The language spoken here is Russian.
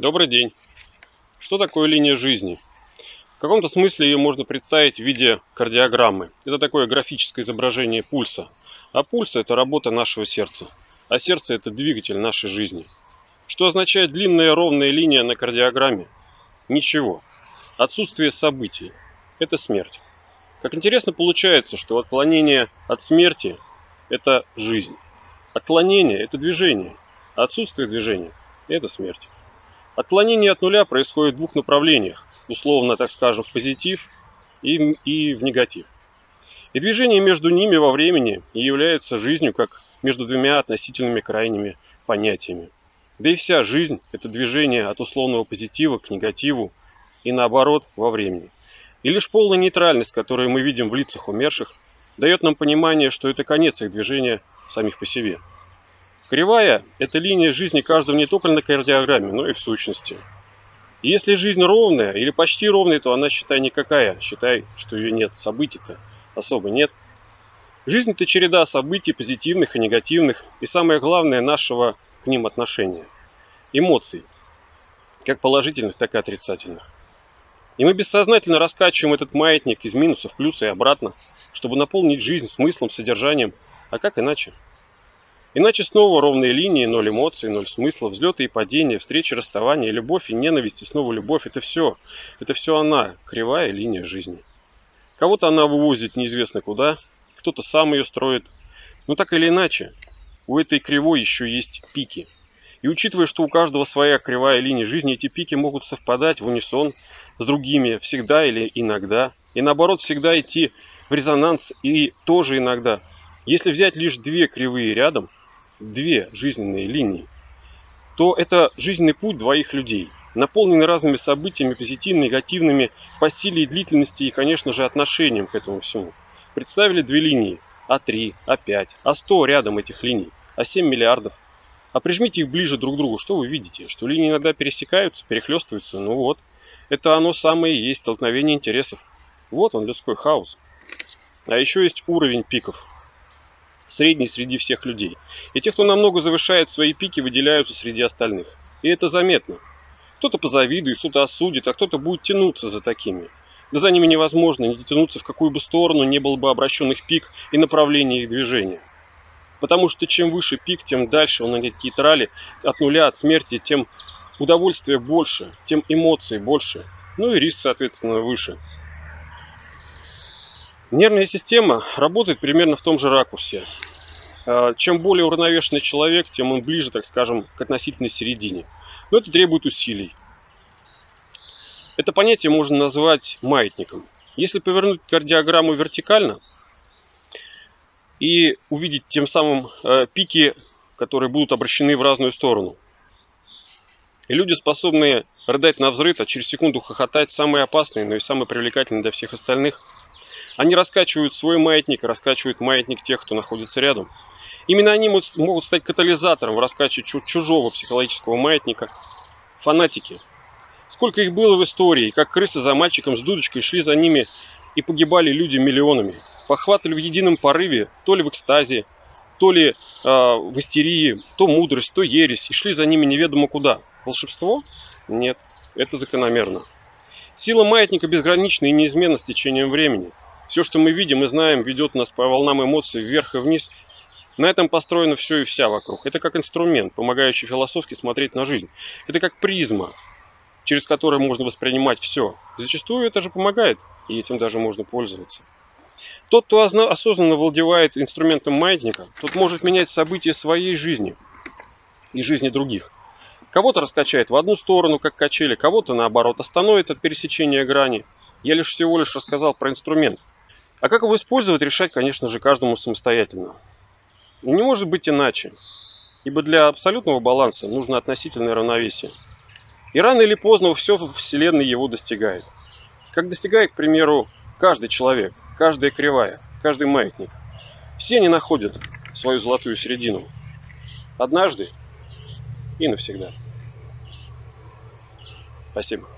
Добрый день. Что такое линия жизни? В каком-то смысле ее можно представить в виде кардиограммы. Это такое графическое изображение пульса. А пульс – это работа нашего сердца. А сердце – это двигатель нашей жизни. Что означает длинная ровная линия на кардиограмме? Ничего. Отсутствие событий – это смерть. Как интересно получается, что отклонение от смерти – это жизнь. Отклонение – это движение. А отсутствие движения – это смерть. Отклонение от нуля происходит в двух направлениях, условно, так скажем, в позитив и, и в негатив. И движение между ними во времени и является жизнью как между двумя относительными крайними понятиями. Да и вся жизнь – это движение от условного позитива к негативу и наоборот во времени. И лишь полная нейтральность, которую мы видим в лицах умерших, дает нам понимание, что это конец их движения самих по себе. Кривая – это линия жизни каждого не только на кардиограмме, но и в сущности. И если жизнь ровная или почти ровная, то она, считай, никакая. Считай, что ее нет. Событий-то особо нет. Жизнь – это череда событий, позитивных и негативных, и самое главное – нашего к ним отношения. Эмоций, как положительных, так и отрицательных. И мы бессознательно раскачиваем этот маятник из минуса в плюсы и обратно, чтобы наполнить жизнь смыслом, содержанием, а как иначе? Иначе снова ровные линии, ноль эмоций, ноль смысла, взлеты и падения, встречи, расставания, любовь и ненависть, и снова любовь. Это все. Это все она, кривая линия жизни. Кого-то она вывозит неизвестно куда, кто-то сам ее строит. Но так или иначе, у этой кривой еще есть пики. И учитывая, что у каждого своя кривая линия жизни, эти пики могут совпадать в унисон с другими всегда или иногда. И наоборот, всегда идти в резонанс и тоже иногда. Если взять лишь две кривые рядом – две жизненные линии, то это жизненный путь двоих людей, наполненный разными событиями, позитивными, негативными, по силе и длительности и, конечно же, отношением к этому всему. Представили две линии, А3, А5, А100 рядом этих линий, А7 миллиардов. А прижмите их ближе друг к другу, что вы видите? Что линии иногда пересекаются, перехлестываются, ну вот. Это оно самое и есть столкновение интересов. Вот он, людской хаос. А еще есть уровень пиков средний среди всех людей. И те, кто намного завышает свои пики, выделяются среди остальных. И это заметно. Кто-то позавидует, кто-то осудит, а кто-то будет тянуться за такими. Да за ними невозможно не тянуться в какую бы сторону не было бы обращенных пик и направления их движения. Потому что чем выше пик, тем дальше он на нейтрале, от нуля, от смерти, тем удовольствия больше, тем эмоций больше, ну и риск, соответственно, выше. Нервная система работает примерно в том же ракурсе. А, чем более уравновешенный человек, тем он ближе, так скажем, к относительной середине. Но это требует усилий. Это понятие можно назвать маятником. Если повернуть кардиограмму вертикально и увидеть тем самым э, пики, которые будут обращены в разную сторону. И люди, способные рыдать на взрыв, а через секунду хохотать, самые опасные, но и самые привлекательные для всех остальных – они раскачивают свой маятник, раскачивают маятник тех, кто находится рядом. Именно они могут стать катализатором в раскачивании чужого психологического маятника. Фанатики. Сколько их было в истории, как крысы за мальчиком с дудочкой шли за ними и погибали люди миллионами. Похватывали в едином порыве, то ли в экстазе, то ли э, в истерии, то мудрость, то ересь, и шли за ними неведомо куда. Волшебство? Нет, это закономерно. Сила маятника безгранична и неизменна с течением времени. Все, что мы видим и знаем, ведет нас по волнам эмоций вверх и вниз. На этом построено все и вся вокруг. Это как инструмент, помогающий философски смотреть на жизнь. Это как призма, через которую можно воспринимать все. Зачастую это же помогает, и этим даже можно пользоваться. Тот, кто осознанно владевает инструментом маятника, тот может менять события своей жизни и жизни других. Кого-то раскачает в одну сторону, как качели, кого-то наоборот остановит от пересечения грани. Я лишь всего лишь рассказал про инструмент, а как его использовать, решать, конечно же, каждому самостоятельно. И не может быть иначе, ибо для абсолютного баланса нужно относительное равновесие. И рано или поздно все в Вселенной его достигает. Как достигает, к примеру, каждый человек, каждая кривая, каждый маятник. Все они находят свою золотую середину. Однажды и навсегда. Спасибо.